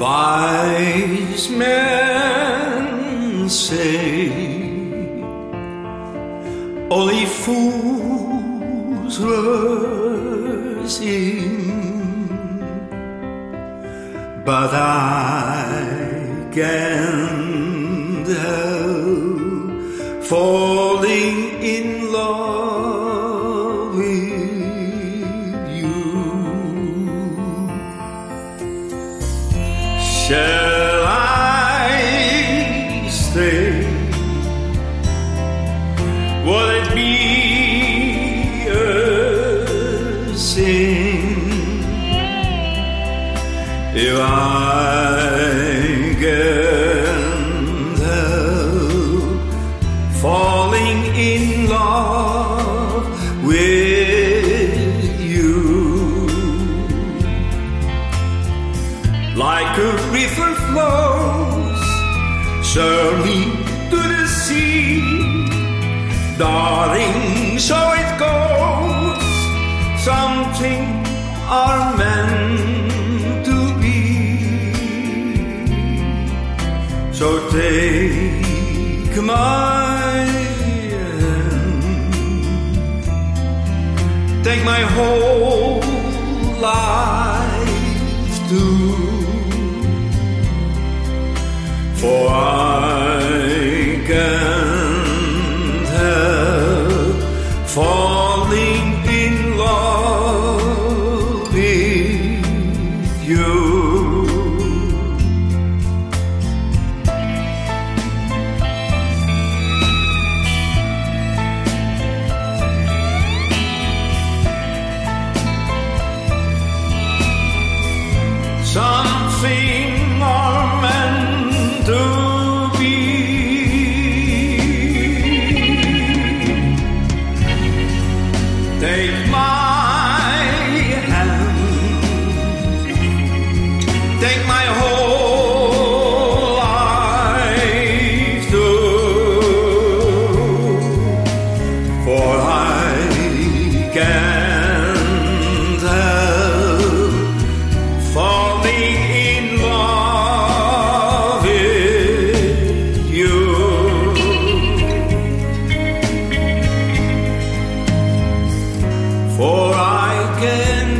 Wise men say only fools rush in, but I can't help falling in love Shall I stay? Will it be a sin if I can't help falling in love with like a river flows surely to the sea. Darling, so it goes. Something are meant to be. So take my hand, take my whole life too. For I can't help falling in love with you. Something to be. Take my hand, take my whole for I can